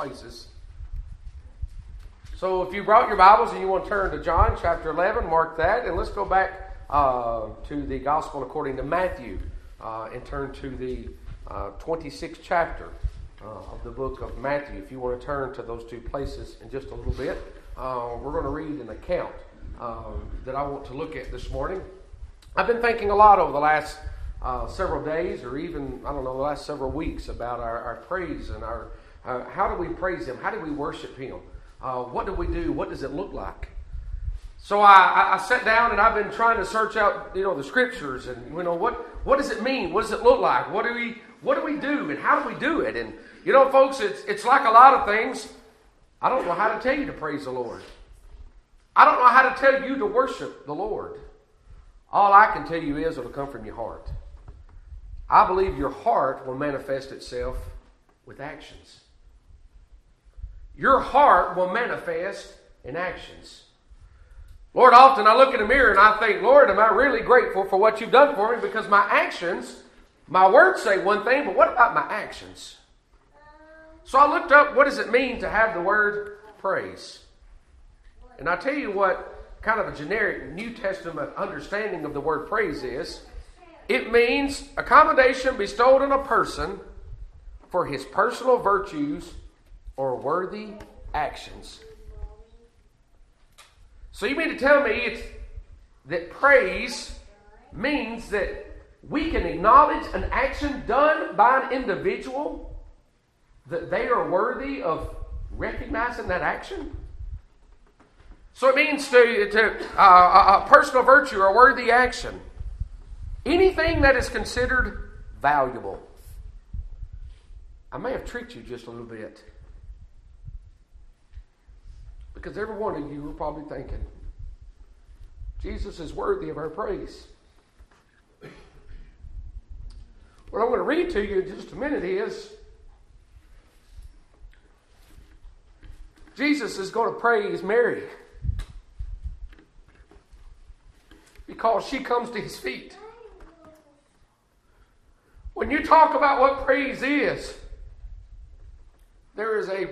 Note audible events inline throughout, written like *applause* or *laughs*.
places. So if you brought your Bibles and you want to turn to John chapter 11, mark that, and let's go back uh, to the Gospel according to Matthew uh, and turn to the uh, 26th chapter uh, of the book of Matthew. If you want to turn to those two places in just a little bit, uh, we're going to read an account um, that I want to look at this morning. I've been thinking a lot over the last uh, several days, or even, I don't know, the last several weeks about our, our praise and our uh, how do we praise Him? How do we worship Him? Uh, what do we do? What does it look like? So I, I, sat down and I've been trying to search out, you know, the scriptures and you know what what does it mean? What does it look like? What do we what do we do and how do we do it? And you know, folks, it's it's like a lot of things. I don't know how to tell you to praise the Lord. I don't know how to tell you to worship the Lord. All I can tell you is it'll come from your heart. I believe your heart will manifest itself with actions. Your heart will manifest in actions. Lord, often I look in the mirror and I think, Lord, am I really grateful for what you've done for me? Because my actions, my words say one thing, but what about my actions? So I looked up what does it mean to have the word praise? And I tell you what kind of a generic New Testament understanding of the word praise is. It means accommodation bestowed on a person for his personal virtues or worthy actions. So you mean to tell me it's that praise means that we can acknowledge an action done by an individual that they are worthy of recognizing that action? So it means to, to uh, a personal virtue or worthy action. Anything that is considered valuable. I may have tricked you just a little bit. Because every one of you are probably thinking, Jesus is worthy of our praise. What I'm going to read to you in just a minute is Jesus is going to praise Mary because she comes to his feet. When you talk about what praise is, there is a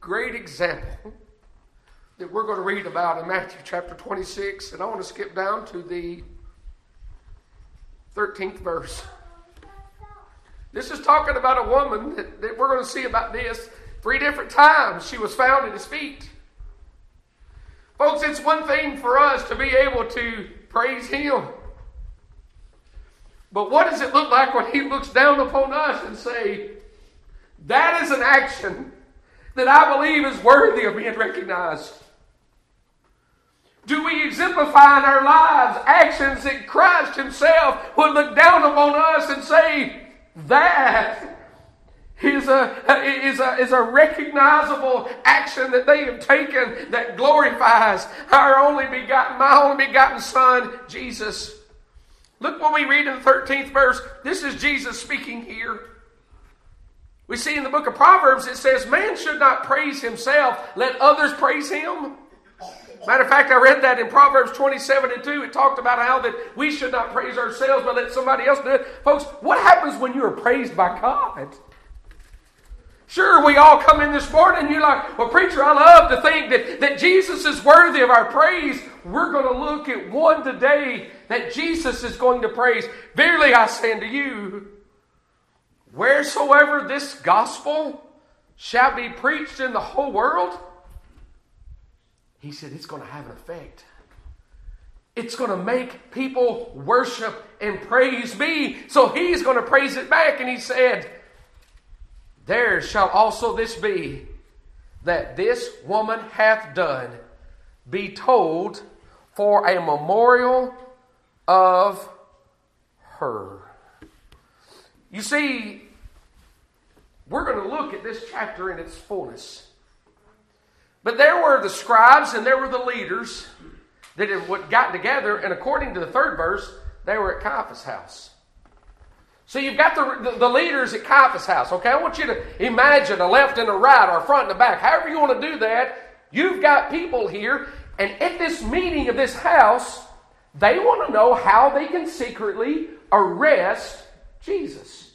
great example that we're going to read about in Matthew chapter 26, and I want to skip down to the 13th verse. This is talking about a woman that, that we're going to see about this three different times. She was found at his feet. Folks, it's one thing for us to be able to praise him. But what does it look like when he looks down upon us and say, that is an action that I believe is worthy of being recognized? Do we exemplify in our lives actions that Christ Himself would look down upon us and say, that is a, is, a, is a recognizable action that they have taken that glorifies our only begotten, my only begotten Son, Jesus. Look what we read in the 13th verse. This is Jesus speaking here. We see in the book of Proverbs it says, Man should not praise himself, let others praise him. Matter of fact, I read that in Proverbs 27 and 2. It talked about how that we should not praise ourselves, but let somebody else do it. Folks, what happens when you are praised by God? Sure, we all come in this morning and you're like, well, preacher, I love to think that, that Jesus is worthy of our praise. We're going to look at one today that Jesus is going to praise. Verily I say unto you, wheresoever this gospel shall be preached in the whole world, he said it's going to have an effect. It's going to make people worship and praise me. So he's going to praise it back. And he said, There shall also this be that this woman hath done be told for a memorial of her. You see, we're going to look at this chapter in its fullness. But there were the scribes and there were the leaders that had gotten together, and according to the third verse, they were at Caiaphas' house. So you've got the, the, the, leaders at Caiaphas' house, okay? I want you to imagine a left and a right, or a front and a back. However you want to do that, you've got people here, and at this meeting of this house, they want to know how they can secretly arrest Jesus.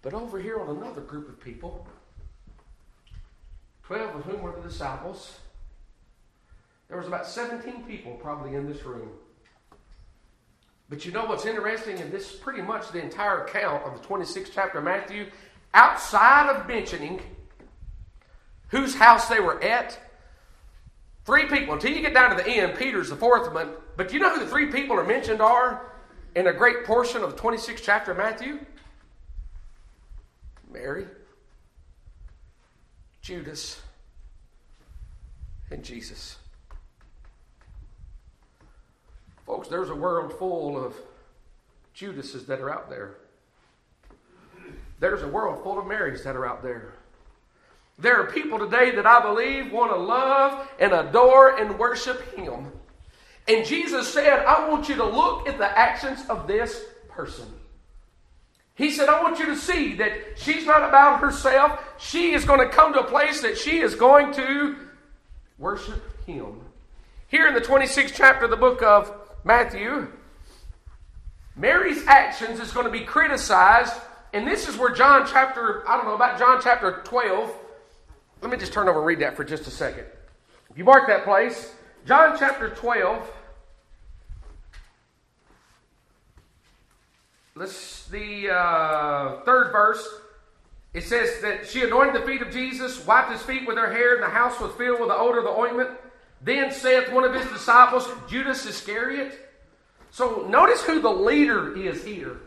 But over here on another group of people, 12 of whom were the disciples, there was about 17 people probably in this room. But you know what's interesting? And this is pretty much the entire account of the 26th chapter of Matthew, outside of mentioning whose house they were at, three people, until you get down to the end, Peter's the fourth one. But you know who the three people are mentioned are in a great portion of the 26th chapter of Matthew? Mary, Judas, and Jesus. Folks, there's a world full of Judases that are out there. There's a world full of Marys that are out there. There are people today that I believe want to love and adore and worship Him. And Jesus said, I want you to look at the actions of this person. He said, I want you to see that she's not about herself. She is going to come to a place that she is going to worship Him. Here in the 26th chapter of the book of Matthew, Mary's actions is going to be criticized. And this is where John chapter, I don't know, about John chapter 12. Let me just turn over and read that for just a second. If you mark that place, John chapter 12. Let's the uh, third verse. It says that she anointed the feet of Jesus, wiped his feet with her hair, and the house was filled with the odor of the ointment. Then saith one of his disciples, Judas Iscariot. So notice who the leader is here.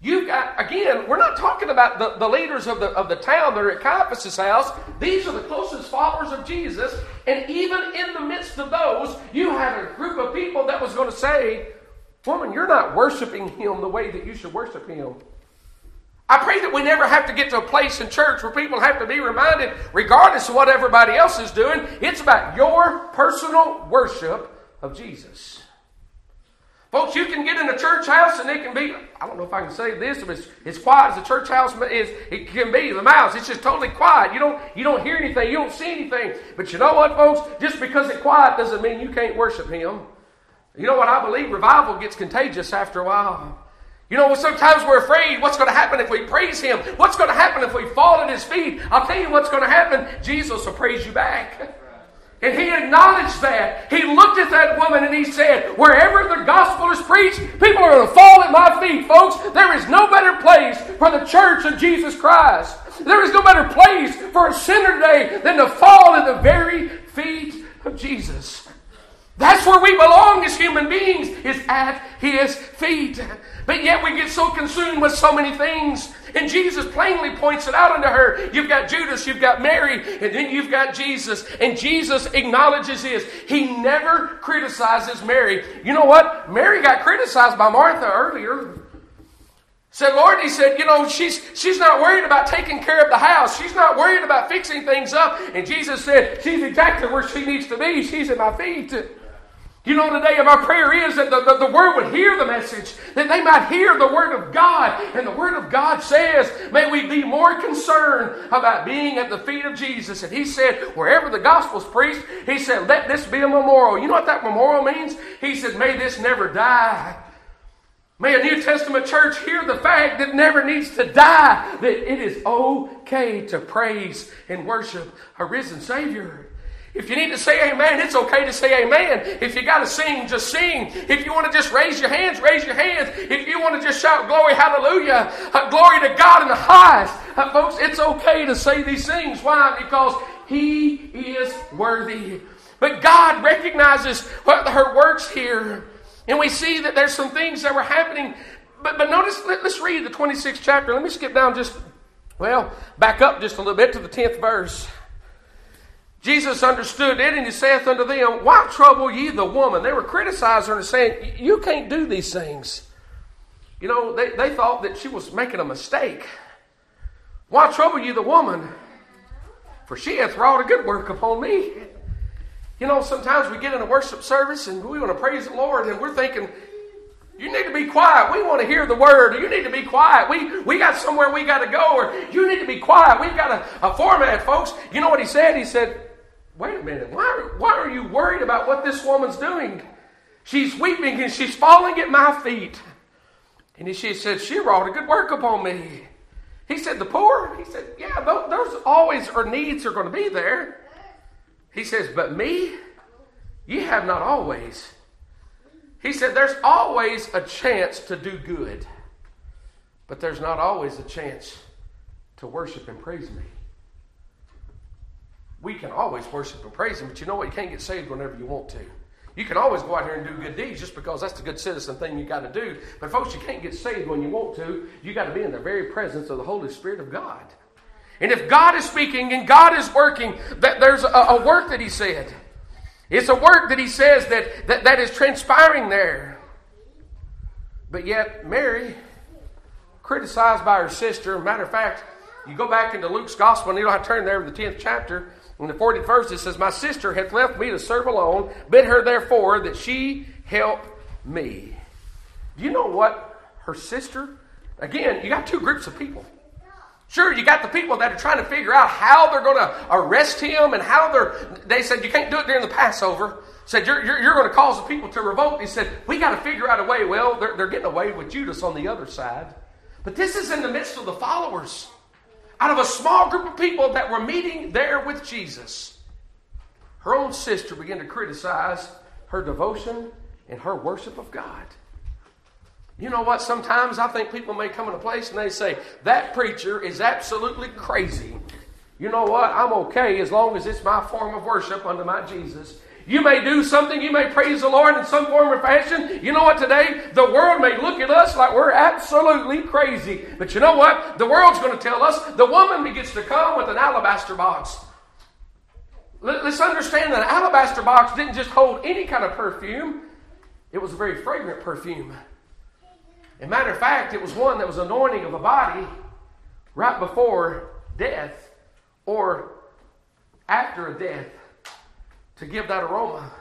You've got, again, we're not talking about the, the leaders of the, of the town that are at Caiaphas' house. These are the closest followers of Jesus. And even in the midst of those, you have a group of people that was going to say, Woman, you're not worshiping him the way that you should worship him. I pray that we never have to get to a place in church where people have to be reminded, regardless of what everybody else is doing, it's about your personal worship of Jesus. Folks, you can get in a church house and it can be, I don't know if I can say this, but it's as quiet as a church house is, it can be. The mouse, it's just totally quiet. You don't, you don't hear anything, you don't see anything. But you know what, folks? Just because it's quiet doesn't mean you can't worship Him. You know what I believe? Revival gets contagious after a while. You know, sometimes we're afraid what's going to happen if we praise Him? What's going to happen if we fall at His feet? I'll tell you what's going to happen. Jesus will praise you back. And he acknowledged that. He looked at that woman and he said, Wherever the gospel is preached, people are going to fall at my feet, folks. There is no better place for the church of Jesus Christ. There is no better place for a sinner today than to fall at the very feet of Jesus. That's where we belong as human beings, is at his feet. But yet we get so consumed with so many things. And Jesus plainly points it out unto her. You've got Judas, you've got Mary, and then you've got Jesus. And Jesus acknowledges his. He never criticizes Mary. You know what? Mary got criticized by Martha earlier. Said, Lord, he said, you know, she's she's not worried about taking care of the house. She's not worried about fixing things up. And Jesus said, She's exactly where she needs to be. She's at my feet. You know, today our prayer is that the, the, the, Word would hear the message, that they might hear the Word of God. And the Word of God says, may we be more concerned about being at the feet of Jesus. And He said, wherever the gospel's preached, He said, let this be a memorial. You know what that memorial means? He said, may this never die. May a New Testament church hear the fact that never needs to die, that it is okay to praise and worship a risen Savior. If you need to say amen, it's okay to say amen. If you got to sing, just sing. If you want to just raise your hands, raise your hands. If you want to just shout glory, hallelujah, uh, glory to God in the highest. Uh, folks, it's okay to say these things. Why? Because He is worthy. But God recognizes what her works here. And we see that there's some things that were happening. But, but notice, let, us read the 26th chapter. Let me skip down just, well, back up just a little bit to the 10th verse. Jesus understood it, and he saith unto them, Why trouble ye the woman? They were criticizing her and saying, You can't do these things. You know, they, they thought that she was making a mistake. Why trouble ye the woman? For she hath wrought a good work upon me. You know, sometimes we get in a worship service and we want to praise the Lord, and we're thinking, you need to be quiet. We want to hear the word. You need to be quiet. We, we got somewhere we got to go, or you need to be quiet. We've got a, a format, folks. You know what he said? He said, wait a minute, why, why are you worried about what this woman's doing? She's weeping and she's falling at my feet. And she said, She wrought a good work upon me. He said, The poor? He said, Yeah, those always are needs are going to be there. He says, But me, you have not always. He said, There's always a chance to do good, but there's not always a chance to worship and praise me. We can always worship and praise Him, but you know what? You can't get saved whenever you want to. You can always go out here and do good deeds just because that's the good citizen thing you got to do. But folks, you can't get saved when you want to. You got to be in the very presence of the Holy Spirit of God. And if God is speaking and God is working, that there's a, a work that He said. It's a work that He says that, that, that is transpiring there. But yet, Mary, criticized by her sister, matter of fact, you go back into Luke's gospel, and you don't have to turn there in the 10th chapter. In the 40th verse, it says, My sister hath left me to serve alone. Bid her therefore that she help me. Do you know what her sister? Again, you got two groups of people. Sure, you got the people that are trying to figure out how they're going to arrest him and how they're. They said, You can't do it during the Passover. Said, You're, you're, you're going to cause the people to revolt. He said, We got to figure out a way. Well, they're, they're getting away with Judas on the other side. But this is in the midst of the followers out of a small group of people that were meeting there with Jesus, her own sister began to criticize her devotion and her worship of God. You know what? Sometimes I think people may come in a place and they say, That preacher is absolutely crazy. You know what? I'm okay as long as it's my form of worship unto my Jesus. You may do something, you may praise the Lord in some form or fashion. You know what, today? The world may look at us like we're absolutely crazy. But you know what? The world's going to tell us the woman begins to come with an alabaster box. Let's understand that an alabaster box didn't just hold any kind of perfume, it was a very fragrant perfume. As a matter of fact, it was one that was anointing of a body right before death or after death to give that aroma.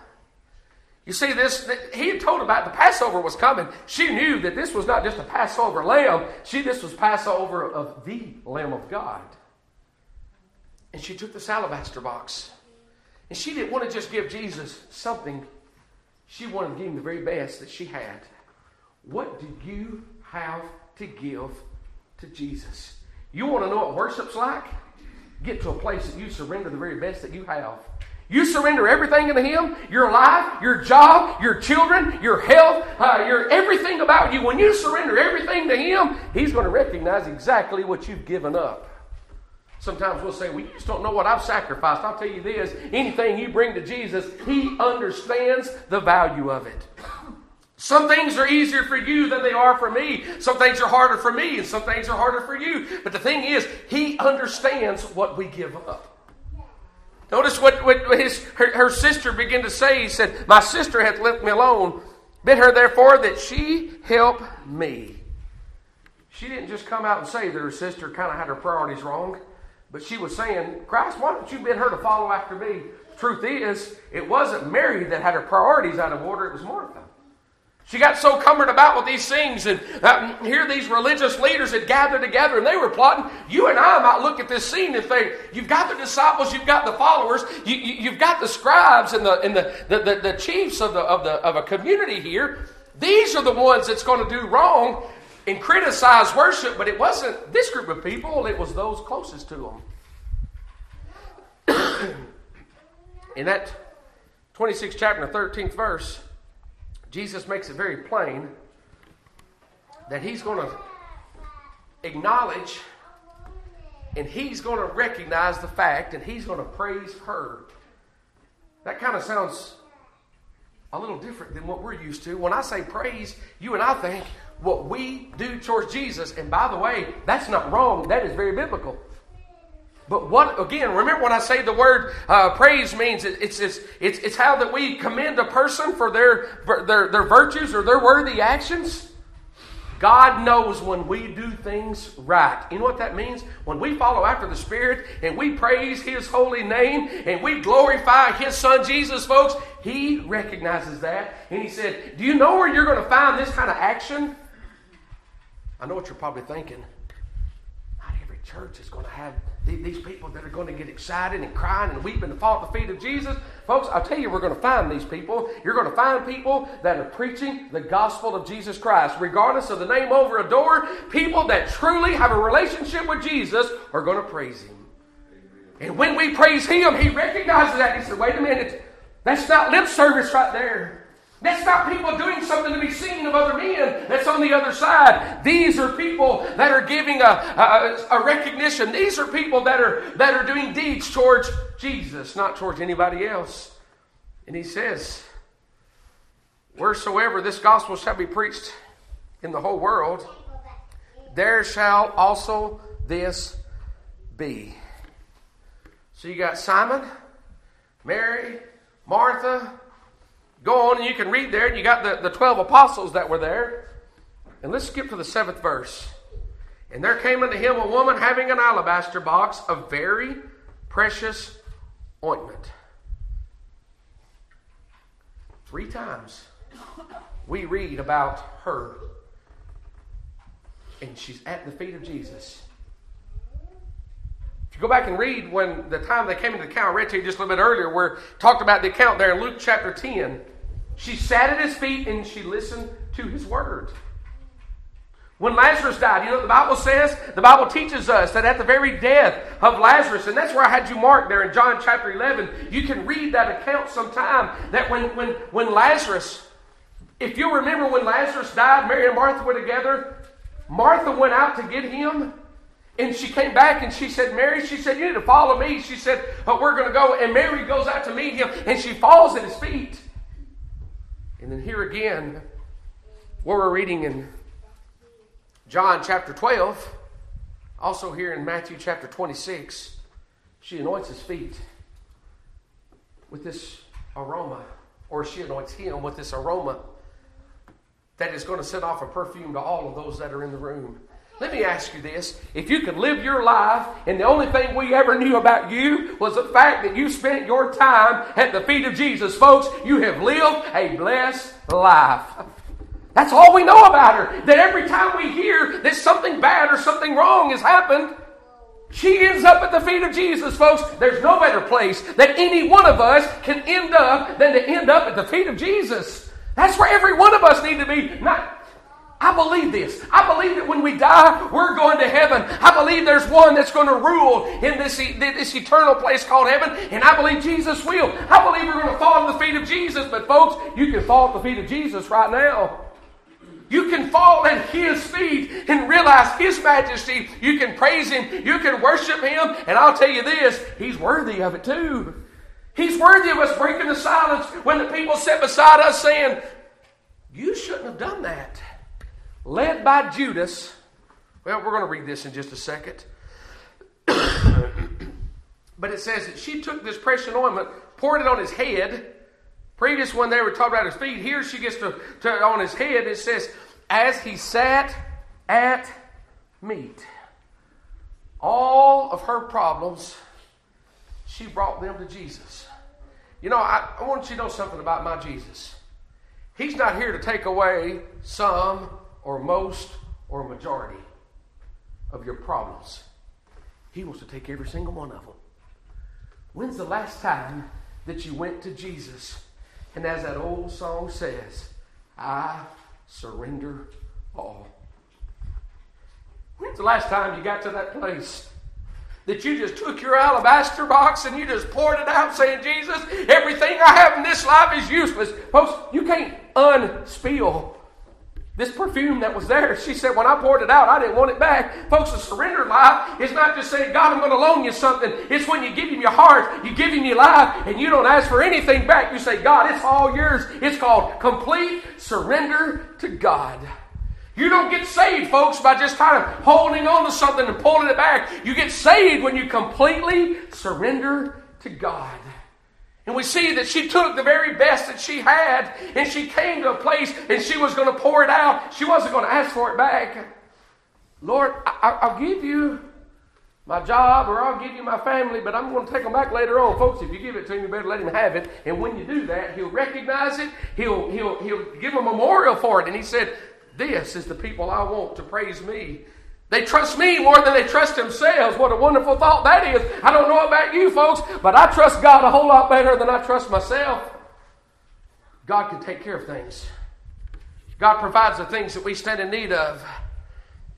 You see, this he had told about the Passover was coming. She knew that this was not just a Passover lamb. She this was Passover of the Lamb of God. And she took this alabaster box. And she didn't want to just give Jesus something. She wanted to give him the very best that she had. What do you have to give to Jesus? You want to know what worship's like? Get to a place that you surrender the very best that you have. You surrender everything to Him your life, your job, your children, your health, uh, your everything about you. When you surrender everything to Him, He's going to recognize exactly what you've given up. Sometimes we'll say, Well, you just don't know what I've sacrificed. I'll tell you this anything you bring to Jesus, He understands the value of it. Some things are easier for you than they are for me. Some things are harder for me, and some things are harder for you. But the thing is, He understands what we give up. Notice what, what his, her, her sister began to say. He said, My sister hath left me alone. Bid her therefore that she help me. She didn't just come out and say that her sister kind of had her priorities wrong, but she was saying, Christ, why don't you bid her to follow after me? Truth is, it wasn't Mary that had her priorities out of order, it was Martha. She got so cumbered about with these things, and uh, here these religious leaders had gathered together, and they were plotting. You and I might look at this scene and think, you've got the disciples, you've got the followers, you, have you, got the scribes and the and the, the, the, the chiefs of the of the of a community here. These are the ones that's going to do wrong and criticize worship, but it wasn't this group of people; it was those closest to them. *coughs* In that 26th chapter, 13th verse. Jesus makes it very plain that he's going to acknowledge and he's going to recognize the fact and he's going to praise her. That kind of sounds a little different than what we're used to. When I say praise, you and I think what we do towards Jesus, and by the way, that's not wrong, that is very biblical. But what again? Remember when I say the word uh, praise means it's, it's it's it's how that we commend a person for their their their virtues or their worthy actions. God knows when we do things right. You know what that means? When we follow after the Spirit and we praise His holy name and we glorify His Son Jesus, folks, He recognizes that. And He said, Do you know where you're going to find this kind of action? I know what you're probably thinking. Not every church is going to have these people that are going to get excited and crying and weeping and fall at the feet of Jesus. Folks, I'll tell you, we're going to find these people. You're going to find people that are preaching the gospel of Jesus Christ, regardless of the name over a door. People that truly have a relationship with Jesus are going to praise Him. And when we praise Him, He recognizes that. He said, wait a minute, that's not lip service right there. That's not people doing something to be seen of other men. That's on the other side. These are people that are giving a, a, a, recognition. These are people that are, that are doing deeds towards Jesus, not towards anybody else. And he says, Wheresoever this gospel shall be preached in the whole world, there shall also this be. So you got Simon, Mary, Martha, Go on and you can read there, and you got the, the 12 apostles that were there. And let's skip to the seventh verse. And there came unto him a woman having an alabaster box of very precious ointment. Three times we read about her. And she's at the feet of Jesus. If you go back and read when the time they came into the account, I read to you just a little bit earlier, where talked about the account there in Luke chapter 10. She sat at his feet and she listened to his word. When Lazarus died, you know the Bible says? The Bible teaches us that at the very death of Lazarus, and that's where I had you marked there in John chapter 11, you can read that account sometime. That when, when, when Lazarus, if you remember when Lazarus died, Mary and Martha were together. Martha went out to get him, and she came back and she said, Mary, she said, You need to follow me. She said, But we're going to go. And Mary goes out to meet him, and she falls at his feet. And then here again, where we're reading in John chapter 12, also here in Matthew chapter 26, she anoints his feet with this aroma, or she anoints him with this aroma that is going to set off a perfume to all of those that are in the room. Let me ask you this. If you could live your life and the only thing we ever knew about you was the fact that you spent your time at the feet of Jesus, folks, you have lived a blessed life. That's all we know about her. That every time we hear that something bad or something wrong has happened, she ends up at the feet of Jesus, folks. There's no better place that any one of us can end up than to end up at the feet of Jesus. That's where every one of us need to be. Not I believe this. I believe that when we die, we're going to heaven. I believe there's one that's going to rule in this, this eternal place called heaven, and I believe Jesus will. I believe we're going to fall at the feet of Jesus, but folks, you can fall at the feet of Jesus right now. You can fall at His feet and realize His majesty. You can praise Him. You can worship Him. And I'll tell you this, He's worthy of it too. He's worthy of us breaking the silence when the people sit beside us saying, You shouldn't have done that led by Judas. Well, we're going to read this in just a second. *coughs* but it says that she took this precious ointment, poured it on his head. Previous one they were talking about his feet. Here she gets to, to on his head. It says, as he sat at meat. All of her problems, she brought them to Jesus. You know, I, I want you to know something about my Jesus. He's not here to take away some or most or majority of your problems. He wants to take every single one of them. When's the last time that you went to Jesus and, as that old song says, I surrender all? When's the last time you got to that place that you just took your alabaster box and you just poured it out saying, Jesus, everything I have in this life is useless? Folks, you can't unspill this perfume that was there, she said, when I poured it out, I didn't want it back. Folks, a surrender life is not just saying, God, I'm going to loan you something. It's when you give Him your heart, you give Him your life, and you don't ask for anything back. You say, God, it's all yours. It's called complete surrender to God. You don't get saved, folks, by just kind of holding on to something and pulling it back. You get saved when you completely surrender to God. And we see that she took the very best that she had and she came to a place and she was going to pour it out. She wasn't going to ask for it back. Lord, I, will give you my job or I'll give you my family, but I'm going to take them back later on. Folks, if you give it to him, you better let him have it. And when you do that, he'll recognize it, he'll, he'll, he'll give a memorial for it. And he said, This is the people I want to praise me. They trust me more than they trust themselves. What a wonderful thought that is. I don't know about you folks, but I trust God a whole lot better than I trust myself. God can take care of things. God provides the things that we stand in need of.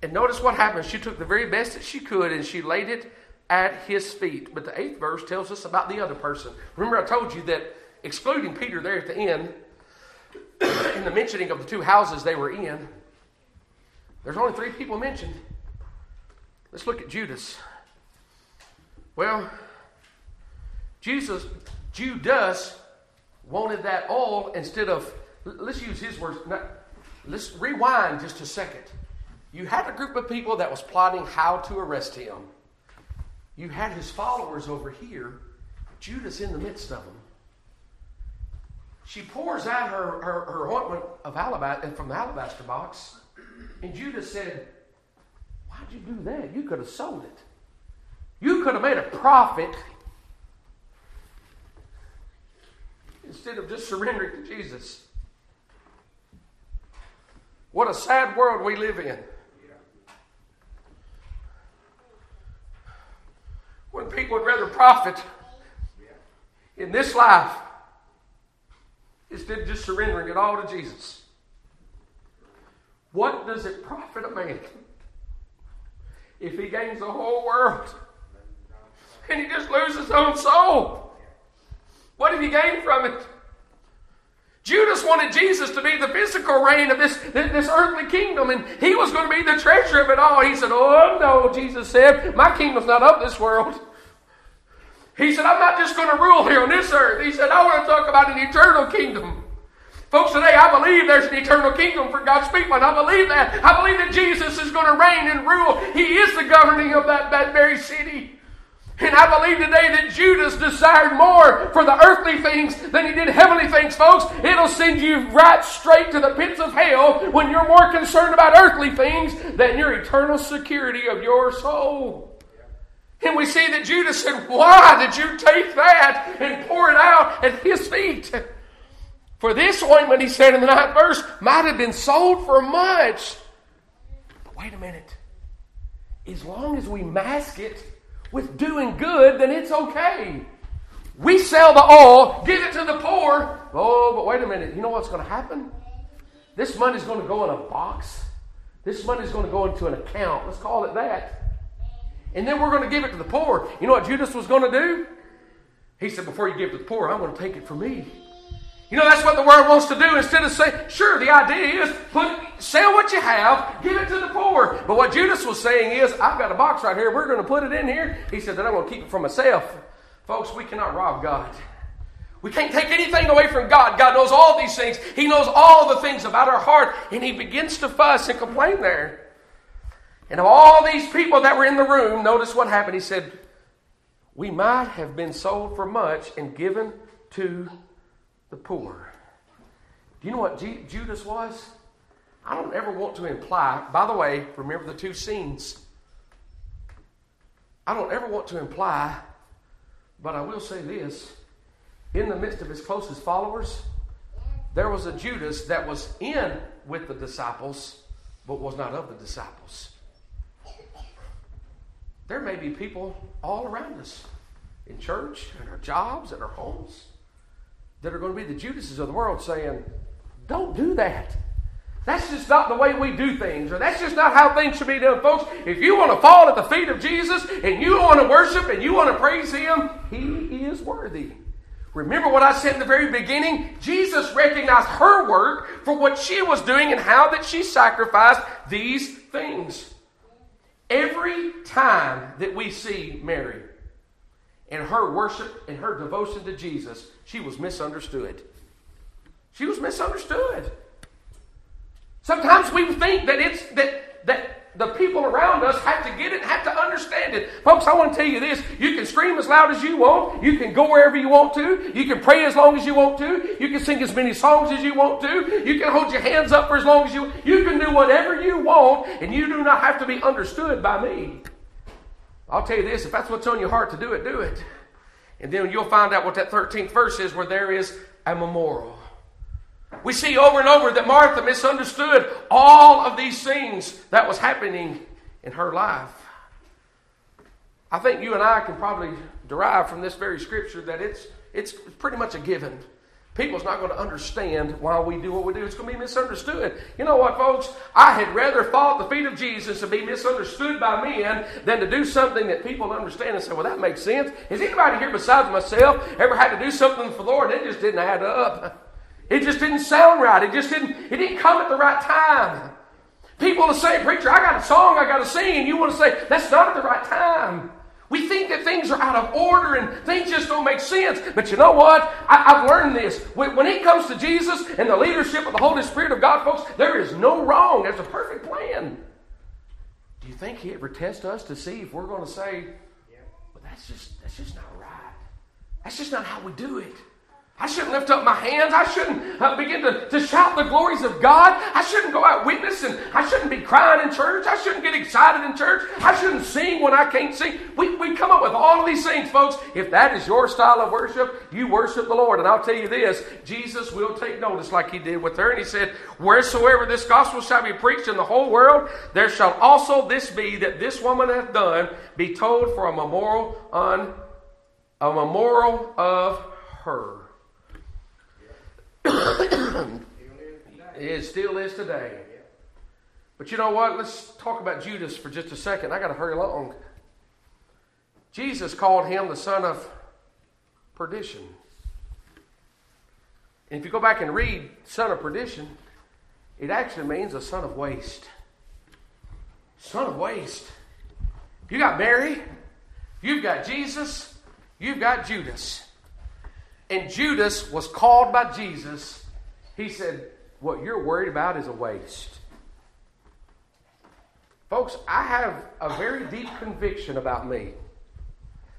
And notice what happened. She took the very best that she could and she laid it at his feet. But the eighth verse tells us about the other person. Remember, I told you that excluding Peter there at the end, *coughs* in the mentioning of the two houses they were in, there's only three people mentioned. Let's look at Judas. Well, Jesus, Judas wanted that oil instead of, let's use his words. let's rewind just a second. You had a group of people that was plotting how to arrest him. You had his followers over here, Judas in the midst of them. She pours out her, her, her ointment of alabaster from the alabaster box, and Judas said, do that? You could have sold it. You could have made a profit instead of just surrendering to Jesus. What a sad world we live in. When people would rather profit in this life instead of just surrendering it all to Jesus. What does it profit a man if he gains the whole world and he just loses his own soul? What have you gained from it? Judas wanted Jesus to be the physical reign of this, this earthly kingdom, and he was going to be the treasure of it all. He said, Oh, no, Jesus said, My kingdom's not of this world. He said, I'm not just going to rule here on this earth. He said, I want to talk about an eternal kingdom. Folks, today I believe there's an eternal kingdom for God's people, and I believe that. I believe that Jesus is going to reign and rule. He is the governing of that, that very city. And I believe today that Judas desired more for the earthly things than he did heavenly things, folks. It'll send you right straight to the pits of hell when you're more concerned about earthly things than your eternal security of your soul. And we see that Judas said, Why did you take that and pour it out at his feet? For this ointment, he said in the ninth verse, might have been sold for much. But wait a minute. As long as we mask it with doing good, then it's okay. We sell the oil, give it to the poor. Oh, but wait a minute. You know what's going to happen? This money's going to go in a box. This money's going to go into an account. Let's call it that. And then we're going to give it to the poor. You know what Judas was going to do? He said, Before you give it to the poor, I'm going to take it for me. You know, that's what the world wants to do. Instead of saying, sure, the idea is put, sell what you have, give it to the poor. But what Judas was saying is, I've got a box right here. We're going to put it in here. He said, then I'm going to keep it for myself. Folks, we cannot rob God. We can't take anything away from God. God knows all these things. He knows all the things about our heart. And he begins to fuss and complain there. And of all these people that were in the room, notice what happened. He said, We might have been sold for much and given to the poor. Do you know what G- Judas was? I don't ever want to imply, by the way, remember the two scenes. I don't ever want to imply, but I will say this. In the midst of his closest followers, there was a Judas that was in with the disciples, but was not of the disciples. There may be people all around us in church, in our jobs, in our homes, that are going to be the Judases of the world saying, Don't do that. That's just not the way we do things, or that's just not how things should be done, folks. If you want to fall at the feet of Jesus and you want to worship and you want to praise Him, He is worthy. Remember what I said in the very beginning? Jesus recognized her work for what she was doing and how that she sacrificed these things. Every time that we see Mary and her worship and her devotion to Jesus, she was misunderstood. She was misunderstood. Sometimes we think that it's that that the people around us have to get it, have to understand it. Folks, I want to tell you this. You can scream as loud as you want. You can go wherever you want to. You can pray as long as you want to. You can sing as many songs as you want to. You can hold your hands up for as long as you You can do whatever you want, and you do not have to be understood by me. I'll tell you this if that's what's on your heart to do it, do it. And then you'll find out what that 13th verse is where there is a memorial. We see over and over that Martha misunderstood all of these things that was happening in her life. I think you and I can probably derive from this very scripture that it's, it's pretty much a given. People's not going to understand why we do what we do. It's going to be misunderstood. You know what, folks? I had rather fall at the feet of Jesus and be misunderstood by men than to do something that people understand and say, well, that makes sense. Has anybody here besides myself ever had to do something for the Lord and it just didn't add up? It just didn't sound right. It just didn't, it didn't come at the right time. People will say, preacher, I got a song I got to sing, and you want to say, that's not at the right time. We think that things are out of order and things just don't make sense. But you know what? I, have learned this. When, it comes to Jesus and the leadership of the Holy Spirit of God, folks, there is no wrong. There's a perfect plan. Do you think He ever tests us to see if we're going to say, well, that's just, that's just not right? That's just not how we do it. I shouldn't lift up my hands. I shouldn't uh, begin to, to shout the glories of God. I shouldn't go out witnessing. I shouldn't be crying in church. I shouldn't get excited in church. I shouldn't sing when I can't sing. We, we come up with all of these things, folks. If that is your style of worship, you worship the Lord. And I'll tell you this Jesus will take notice like he did with her. And he said, Wheresoever this gospel shall be preached in the whole world, there shall also this be that this woman hath done be told for a memorial on a memorial of her. It still is today. But you know what? Let's talk about Judas for just a second. I got to hurry along. Jesus called him the son of perdition. And if you go back and read son of perdition, it actually means a son of waste. Son of waste. You got Mary, you've got Jesus, you've got Judas and Judas was called by Jesus, he said, What you're worried about is a waste. Folks, I have a very deep conviction about me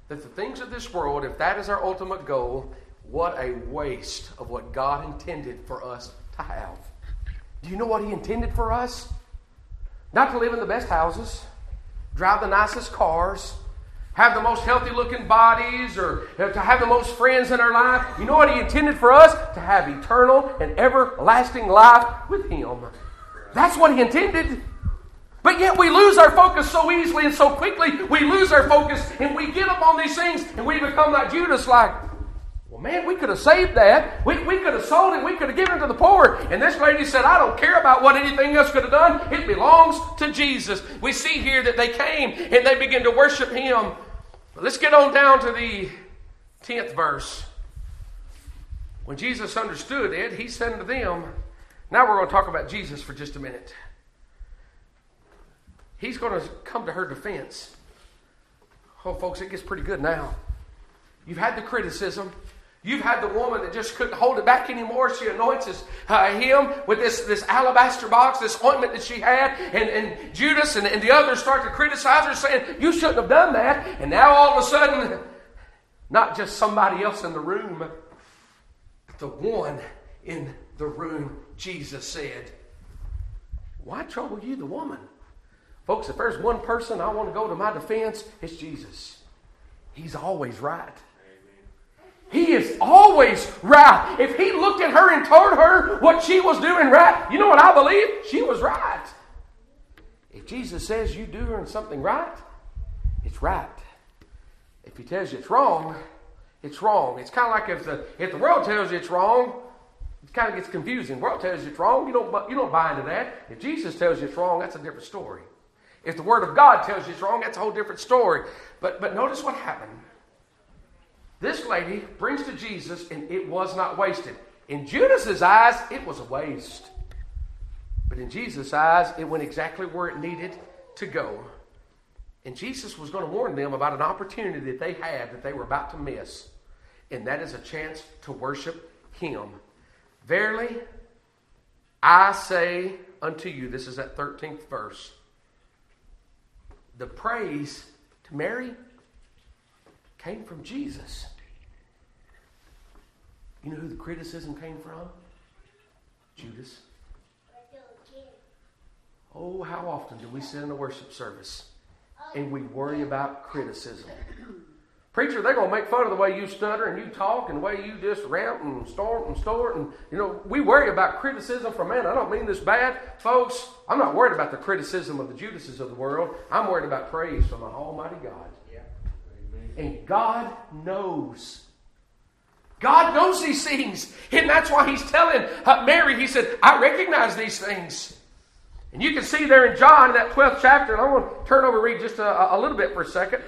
that the things of this world, if that is our ultimate goal, what a waste of what God intended for us to have. Do you know what He intended for us? Not to live in the best houses, drive the nicest cars, have the most healthy looking bodies or uh, to have the most friends in our life. You know what He intended for us? To have eternal and everlasting life with Him. That's what He intended. But yet we lose our focus so easily and so quickly. We lose our focus and we get up on these things and we become like Judas, like, well, man, we could have saved that. We, we could have sold it. We could have given it to the poor. And this lady said, I don't care about what anything else could have done. It belongs to Jesus. We see here that they came and they began to worship Him. Let's get on down to the 10th verse. When Jesus understood it, he said to them, Now we're going to talk about Jesus for just a minute. He's going to come to her defense. Oh, folks, it gets pretty good now. You've had the criticism, You've had the woman that just couldn't hold it back anymore. She anoints his, uh, him with this, this alabaster box, this ointment that she had. And, and Judas and, and the others start to criticize her, saying, You shouldn't have done that. And now all of a sudden, not just somebody else in the room, but the one in the room, Jesus said, Why trouble you, the woman? Folks, if there's one person I want to go to my defense, it's Jesus. He's always right. He is always right. If he looked at her and told her what she was doing right, you know what I believe? She was right. If Jesus says you doing something right, it's right. If he tells you it's wrong, it's wrong. It's kind of like if the if the world tells you it's wrong, it kind of gets confusing. The world tells you it's wrong, you don't you don't buy into that. If Jesus tells you it's wrong, that's a different story. If the Word of God tells you it's wrong, that's a whole different story. But but notice what happened. This lady brings to Jesus, and it was not wasted. In Judas's eyes, it was a waste. But in Jesus' eyes, it went exactly where it needed to go. And Jesus was going to warn them about an opportunity that they had that they were about to miss. And that is a chance to worship Him. Verily, I say unto you, this is that 13th verse, the praise to Mary came from Jesus. You know who the criticism came from? Judas. Oh, how often do we sit in a worship service and we worry about criticism? *clears throat* Preacher, they're going to make fun of the way you stutter and you talk and the way you just rant and storm and store. And, you know, we worry about criticism from man. I don't mean this bad. Folks, I'm not worried about the criticism of the Judases of the world. I'm worried about praise from the Almighty God. And God knows. God knows these things. And that's why he's telling uh, Mary, he said, I recognize these things. And you can see there in John, in that 12th chapter, and I want to turn over read just a, a little bit for a second.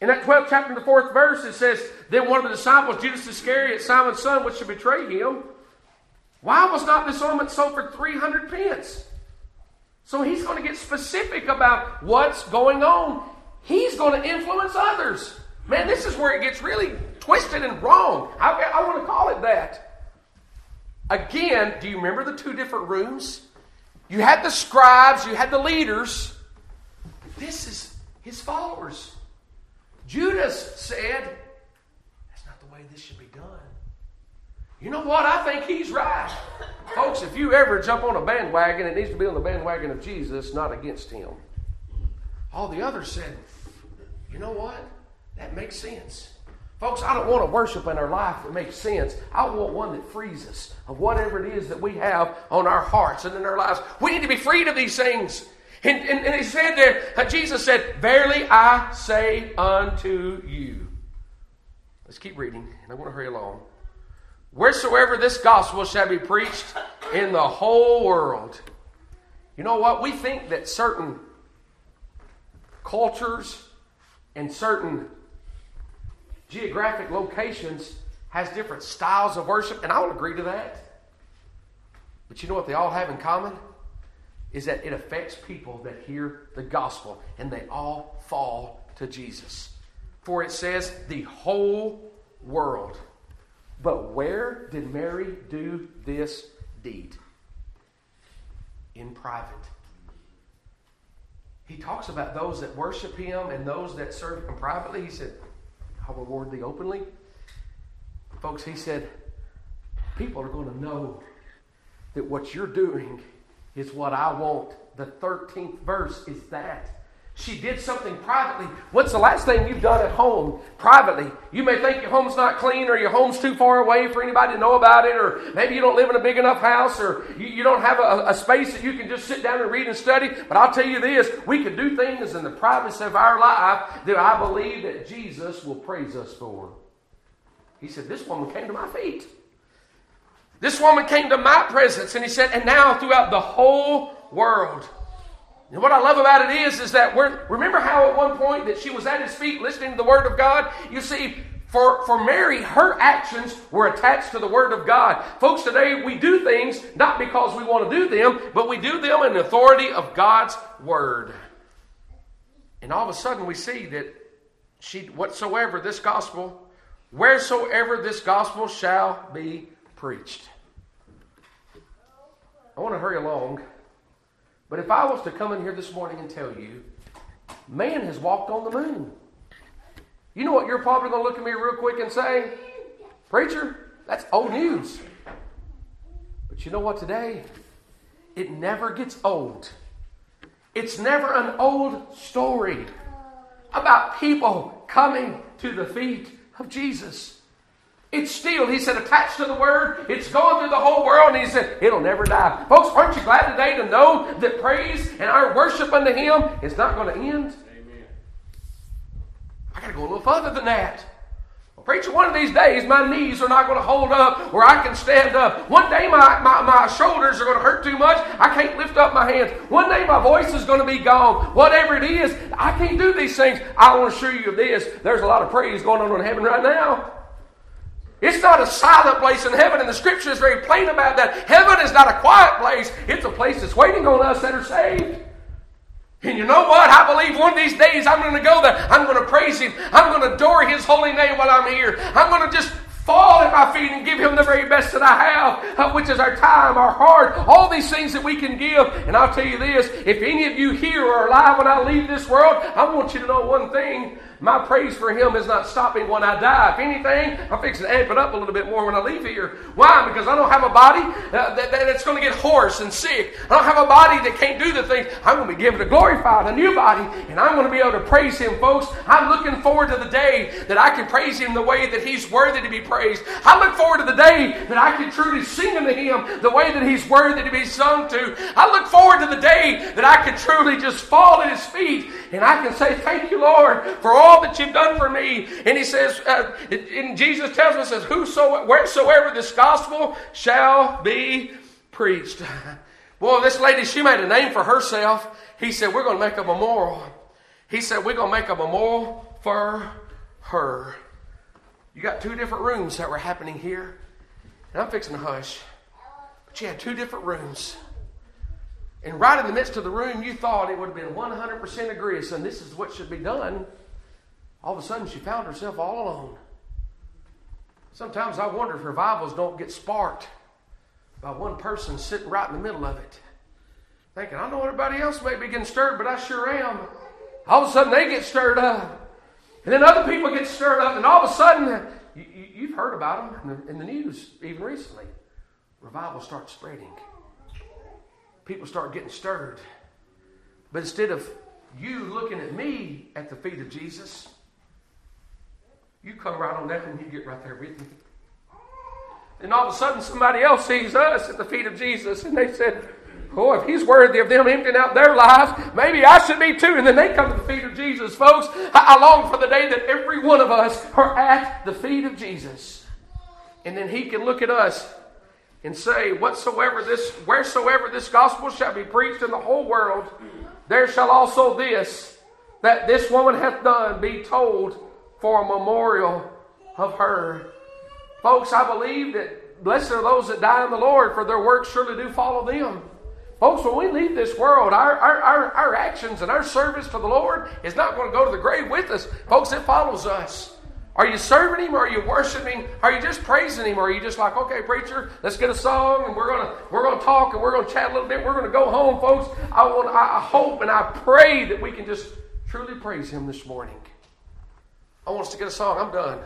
In that 12th chapter, the fourth verse, it says, Then one of the disciples, Judas Iscariot, Simon's son, which should betray him, why was not this ornament sold for 300 pence? So he's going to get specific about what's going on. He's going to influence others. Man, this is where it gets really twisted and wrong. I, I want to call it that. Again, do you remember the two different rooms? You had the scribes, you had the leaders. This is his followers. Judas said, That's not the way this should be done. You know what? I think he's right. Folks, if you ever jump on a bandwagon, it needs to be on the bandwagon of Jesus, not against him. All the others said, You know what? That makes sense. Folks, I don't want to worship in our life that makes sense. I want one that frees us of whatever it is that we have on our hearts and in our lives. We need to be freed of these things. And, and, and he said there, uh, Jesus said, Verily I say unto you. Let's keep reading, and I want to hurry along. Wheresoever this gospel shall be preached in the whole world. You know what? We think that certain cultures and certain geographic locations has different styles of worship, and I would agree to that. But you know what they all have in common? is that it affects people that hear the gospel and they all fall to Jesus. For it says, the whole world. But where did Mary do this deed? In private. He talks about those that worship him and those that serve him privately. He said, I'll reward thee openly. Folks, he said, people are going to know that what you're doing is what I want. The 13th verse is that. She did something privately. What's the last thing you've done at home privately? You may think your home's not clean or your home's too far away for anybody to know about it, or maybe you don't live in a big enough house, or you, you don't have a, a, space that you can just sit down and read and study. But I'll tell you this we can do things in the privacy of our life that I believe that Jesus will praise us for. He said, This woman came to my feet. This woman came to my presence and he said, and now throughout the whole world. And what I love about it is, is that we're, remember how at one point that she was at his feet listening to the Word of God? You see, for, for Mary, her actions were attached to the Word of God. Folks, today we do things not because we want to do them, but we do them in the authority of God's Word. And all of a sudden we see that she, whatsoever this gospel, wheresoever this gospel shall be preached. I want to hurry along, but if I was to come in here this morning and tell you, man has walked on the moon, you know what you're probably going to look at me real quick and say? Preacher, that's old news. But you know what today? It never gets old. It's never an old story about people coming to the feet of Jesus. It's still, he said, attached to the word. It's going through the whole world, and he said, it'll never die. Folks, aren't you glad today to know that praise and our worship unto him is not going to end? Amen. I got to go a little further than that. Well, preacher, one of these days my knees are not going to hold up where I can stand up. One day my, my, my shoulders are going to hurt too much. I can't lift up my hands. One day my voice is going to be gone. Whatever it is, I can't do these things. I want to assure you of this. There's a lot of praise going on in heaven right now. It's not a silent place in heaven, and the scripture is very plain about that. Heaven is not a quiet place, it's a place that's waiting on us that are saved. And you know what? I believe one of these days I'm going to go there. I'm going to praise Him. I'm going to adore His holy name while I'm here. I'm going to just fall at my feet and give him the very best that I have, uh, which is our time, our heart, all these things that we can give. And I'll tell you this if any of you here are alive when I leave this world, I want you to know one thing. My praise for him is not stopping when I die. If anything, I'm fixing to amp it up a little bit more when I leave here. Why? Because I don't have a body uh, that, that's going to get hoarse and sick. I don't have a body that can't do the things. I'm going to be given a glorified, a new body, and I'm going to be able to praise him, folks. I'm looking forward to the day that I can praise him the way that he's worthy to be praised. I look forward to the day that I can truly sing unto him the way that he's worthy to be sung to. I look forward to the day that I can truly just fall at his feet and I can say, Thank you, Lord, for all that you've done for me. And he says, uh, and Jesus tells us, says, Whosoever, wheresoever this gospel shall be preached. *laughs* Boy, this lady, she made a name for herself. He said, We're going to make a memorial. He said, We're going to make a memorial for her. You got two different rooms that were happening here. And I'm fixing to hush. But you had two different rooms. And right in the midst of the room, you thought it would have been 100% agree, and this is what should be done. All of a sudden, she found herself all alone. Sometimes I wonder if revivals don't get sparked by one person sitting right in the middle of it. Thinking, I know everybody else may be getting stirred, but I sure am. All of a sudden, they get stirred up. And then other people get stirred up, and all of a sudden, you, have heard about them in the, in the news even recently. Revival starts spreading people start getting stirred. But instead of you looking at me at the feet of Jesus, you come right on down and you get right there with me. And all of a sudden, somebody else sees us at the feet of Jesus, and they said, Oh, if he's worthy of them emptying out their lives, maybe I should be too. And then they come to the feet of Jesus. Folks, I long for the day that every one of us are at the feet of Jesus. And then he can look at us and say, Whatsoever this, wheresoever this gospel shall be preached in the whole world, there shall also this, that this woman hath done, be told for a memorial of her. Folks, I believe that blessed are those that die in the Lord, for their works surely do follow them. Folks, when we leave this world, our, our, our, our actions and our service to the Lord is not going to go to the grave with us. Folks, it follows us. Are you serving Him? Or are you worshiping? Are you just praising Him? Or are you just like, okay, preacher, let's get a song and we're gonna we're gonna talk and we're gonna chat a little bit. We're gonna go home, folks. I want, I hope and I pray that we can just truly praise Him this morning. I want us to get a song. I'm done.